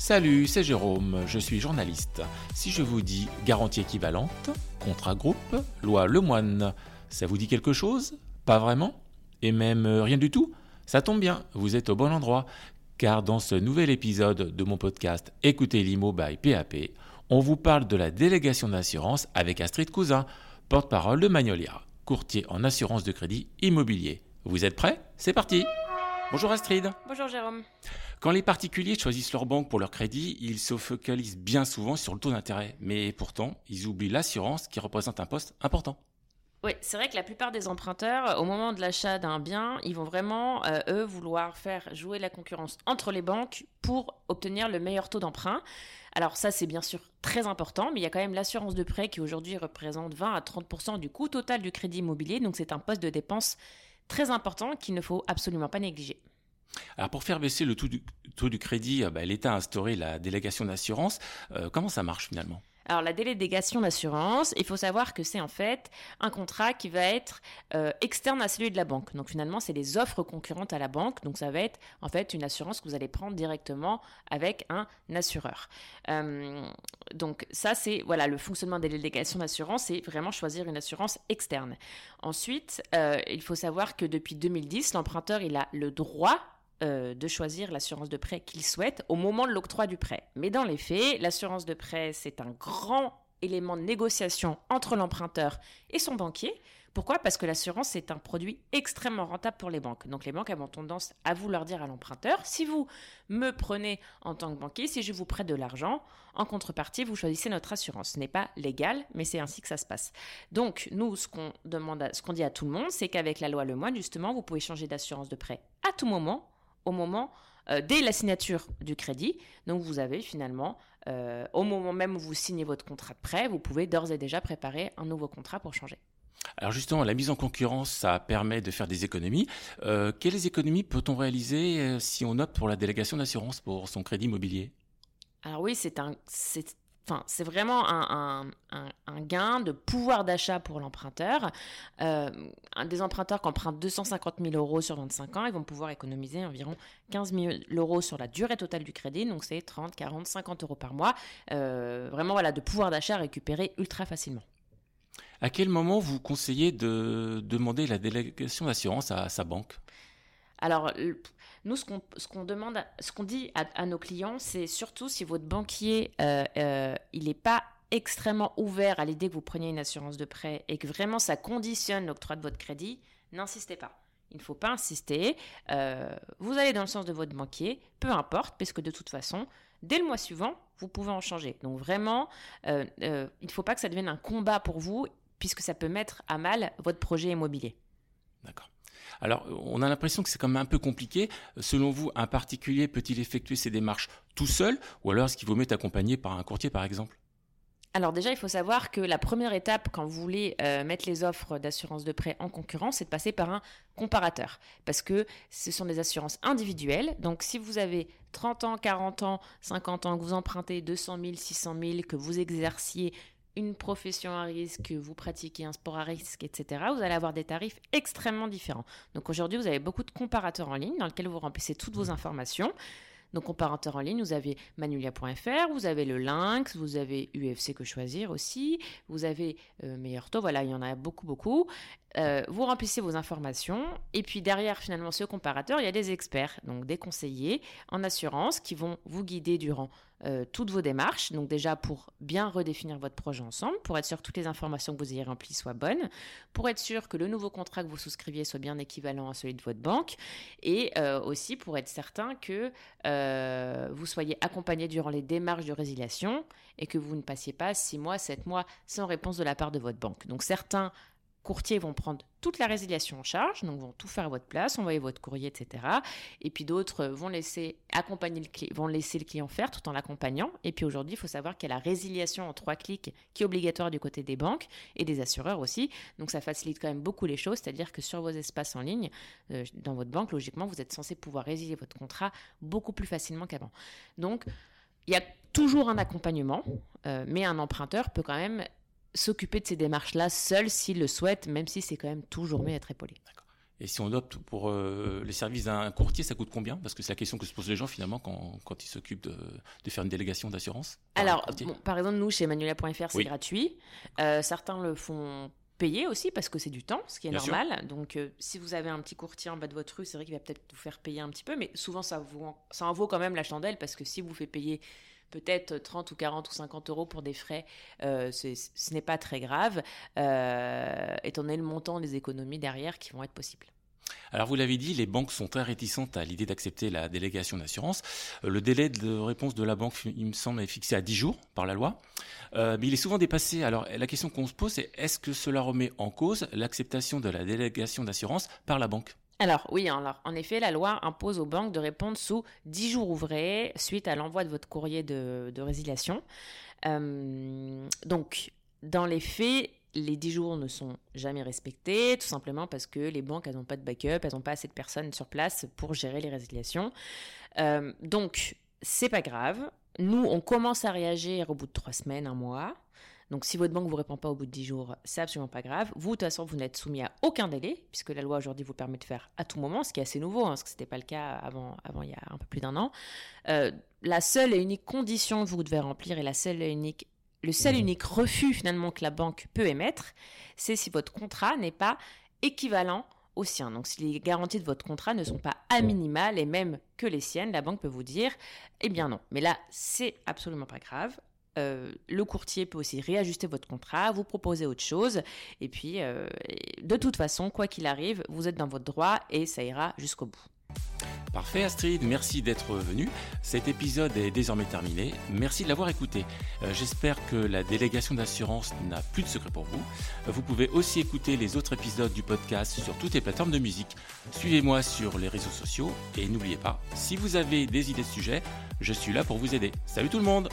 Salut, c'est Jérôme, je suis journaliste. Si je vous dis garantie équivalente, contrat groupe, loi Lemoine, ça vous dit quelque chose? Pas vraiment? Et même euh, rien du tout? Ça tombe bien, vous êtes au bon endroit, car dans ce nouvel épisode de mon podcast Écoutez l'IMO by PAP, on vous parle de la délégation d'assurance avec Astrid Cousin, porte-parole de Magnolia, courtier en assurance de crédit immobilier. Vous êtes prêts? C'est parti Bonjour Astrid. Bonjour Jérôme. Quand les particuliers choisissent leur banque pour leur crédit, ils se focalisent bien souvent sur le taux d'intérêt. Mais pourtant, ils oublient l'assurance qui représente un poste important. Oui, c'est vrai que la plupart des emprunteurs, au moment de l'achat d'un bien, ils vont vraiment, euh, eux, vouloir faire jouer la concurrence entre les banques pour obtenir le meilleur taux d'emprunt. Alors ça, c'est bien sûr très important, mais il y a quand même l'assurance de prêt qui aujourd'hui représente 20 à 30 du coût total du crédit immobilier. Donc c'est un poste de dépense très important qu'il ne faut absolument pas négliger. Alors pour faire baisser le taux du, taux du crédit, euh, bah, l'État a instauré la délégation d'assurance. Euh, comment ça marche finalement? Alors la délégation d'assurance, il faut savoir que c'est en fait un contrat qui va être euh, externe à celui de la banque. Donc finalement, c'est les offres concurrentes à la banque. Donc ça va être en fait une assurance que vous allez prendre directement avec un assureur. Donc ça, c'est voilà le fonctionnement des délégations d'assurance, c'est vraiment choisir une assurance externe. Ensuite, il faut savoir que depuis 2010, l'emprunteur il a le droit euh, de choisir l'assurance de prêt qu'il souhaite au moment de l'octroi du prêt. Mais dans les faits, l'assurance de prêt, c'est un grand élément de négociation entre l'emprunteur et son banquier. Pourquoi? Parce que l'assurance est un produit extrêmement rentable pour les banques. Donc les banques ont tendance à vouloir dire à l'emprunteur, si vous me prenez en tant que banquier, si je vous prête de l'argent, en contrepartie, vous choisissez notre assurance. Ce n'est pas légal, mais c'est ainsi que ça se passe. Donc nous, ce qu'on demande, ce qu'on dit à tout le monde, c'est qu'avec la loi Lemoine, justement, vous pouvez changer d'assurance de prêt à tout moment au moment, euh, dès la signature du crédit. Donc vous avez finalement, euh, au moment même où vous signez votre contrat de prêt, vous pouvez d'ores et déjà préparer un nouveau contrat pour changer. Alors justement, la mise en concurrence, ça permet de faire des économies. Euh, quelles économies peut-on réaliser si on opte pour la délégation d'assurance pour son crédit immobilier? Alors oui, c'est un, c'est vraiment un, gain de pouvoir d'achat pour l'emprunteur. Euh, des emprunteurs qui empruntent 250 000 euros sur 25 ans, ils vont pouvoir économiser environ 15 000 euros sur la durée totale du crédit, donc c'est 30, 40, 50 euros par mois. Euh, vraiment, voilà, de pouvoir d'achat récupéré ultra facilement. À quel moment vous conseillez de demander la délégation d'assurance à sa banque? Alors, nous, ce qu'on demande, ce qu'on dit à, nos clients, c'est surtout si votre banquier, euh, euh, il n'est pas extrêmement ouvert à l'idée que vous preniez une assurance de prêt et que vraiment ça conditionne l'octroi de votre crédit, n'insistez pas. Il ne faut pas insister. Euh, vous allez dans le sens de votre banquier, peu importe, puisque de toute façon, dès le mois suivant, vous pouvez en changer. Donc vraiment, il ne faut pas que ça devienne un combat pour vous, puisque ça peut mettre à mal votre projet immobilier. D'accord. Alors, on a l'impression que c'est quand même un peu compliqué. Selon vous, un particulier peut-il effectuer ces démarches tout seul ou alors est-ce qu'il vaut mieux être accompagné par un courtier, par exemple? Alors déjà, il faut savoir que la première étape quand vous voulez euh, mettre les offres d'assurance de prêt en concurrence, c'est de passer par un comparateur. Parce que ce sont des assurances individuelles. Donc si vous avez 30 ans, 40 ans, 50 ans, que vous empruntez 200 000, 600 000, que vous exerciez une profession à risque, vous pratiquez un sport à risque, etc., vous allez avoir des tarifs extrêmement différents. Donc aujourd'hui, vous avez beaucoup de comparateurs en ligne dans lesquels vous remplissez toutes vos informations. Donc, comparateur en ligne, vous avez manulia.fr, vous avez le Lynx, vous avez UFC que choisir aussi, vous avez euh, Meilleur Taux, voilà, il y en a beaucoup, beaucoup. Euh, vous remplissez vos informations et puis derrière finalement ce comparateur, il y a des experts, donc des conseillers en assurance qui vont vous guider durant euh, toutes vos démarches. Donc déjà pour bien redéfinir votre projet ensemble, pour être sûr que toutes les informations que vous ayez remplies soient bonnes, pour être sûr que le nouveau contrat que vous souscriviez soit bien équivalent à celui de votre banque et euh, aussi pour être certain que vous soyez accompagné durant les démarches de résiliation et que vous ne passiez pas 6 mois, 7 mois sans réponse de la part de votre banque. Donc certains courtiers vont prendre toute la résiliation en charge, donc vont tout faire à votre place, envoyer votre courrier, etc. Et puis d'autres vont laisser accompagner le client, vont laisser le client faire tout en l'accompagnant. Et puis aujourd'hui, il faut savoir qu'il y a la résiliation en trois clics qui est obligatoire du côté des banques et des assureurs aussi. Donc ça facilite quand même beaucoup les choses, c'est-à-dire que sur vos espaces en ligne, euh, dans votre banque, logiquement, vous êtes censé pouvoir résilier votre contrat beaucoup plus facilement qu'avant. Donc il y a toujours un accompagnement, euh, mais un emprunteur peut quand même s'occuper de ces démarches-là seul s'il le souhaite, même si c'est quand même toujours mieux d'être épaulé. Et si on opte pour euh, les services d'un courtier, ça coûte combien? Parce que c'est la question que se posent les gens finalement quand, quand ils s'occupent de, de, faire une délégation d'assurance. Alors, bon, par exemple, nous, chez Manuela.fr, c'est gratuit. Euh, certains le font payer aussi parce que c'est du temps, ce qui est normal. Donc, euh, si vous avez un petit courtier en bas de votre rue, c'est vrai qu'il va peut-être vous faire payer un petit peu, mais souvent ça, vous, ça en vaut quand même la chandelle parce que si vous fait payer peut-être 30 ou 40 ou 50 euros pour des frais, euh, ce n'est pas très grave, euh, étant donné le montant des économies derrière qui vont être possibles. Alors vous l'avez dit, les banques sont très réticentes à l'idée d'accepter la délégation d'assurance. Euh, le délai de réponse de la banque, il me semble, est fixé à 10 jours par la loi. mais il est souvent dépassé. Alors la question qu'on se pose, c'est est-ce que cela remet en cause l'acceptation de la délégation d'assurance par la banque? Alors oui, alors, en effet, la loi impose aux banques de répondre sous 10 jours ouvrés suite à l'envoi de votre courrier de, résiliation. Euh, donc, dans les faits, les 10 jours ne sont jamais respectés, tout simplement parce que les banques, elles n'ont pas de backup, elles n'ont pas assez de personnes sur place pour gérer les résiliations. Euh, donc, c'est pas grave. Nous, on commence à réagir au bout de 3 semaines, un mois. Donc si votre banque ne vous répond pas au bout de 10 jours, c'est absolument pas grave. Vous, de toute façon, vous n'êtes soumis à aucun délai, puisque la loi aujourd'hui vous permet de faire à tout moment, ce qui est assez nouveau, hein, parce que ce n'était pas le cas avant, avant il y a un peu plus d'un an. Euh, la seule et unique condition que vous devez remplir et la seule et unique le seul et mmh. unique refus finalement que la banque peut émettre, c'est si votre contrat n'est pas équivalent au sien. Donc si les garanties de votre contrat ne sont pas à minimal et même que les siennes, la banque peut vous dire eh bien non. Mais là, c'est absolument pas grave. Euh, le courtier peut aussi réajuster votre contrat, vous proposer autre chose. Et puis, euh, de toute façon, quoi qu'il arrive, vous êtes dans votre droit et ça ira jusqu'au bout. Parfait Astrid, merci d'être venu. Cet épisode est désormais terminé. Merci de l'avoir écouté. Euh, j'espère que la délégation d'assurance n'a plus de secret pour vous. Vous pouvez aussi écouter les autres épisodes du podcast sur toutes les plateformes de musique. Suivez-moi sur les réseaux sociaux et n'oubliez pas, si vous avez des idées de sujets, je suis là pour vous aider. Salut tout le monde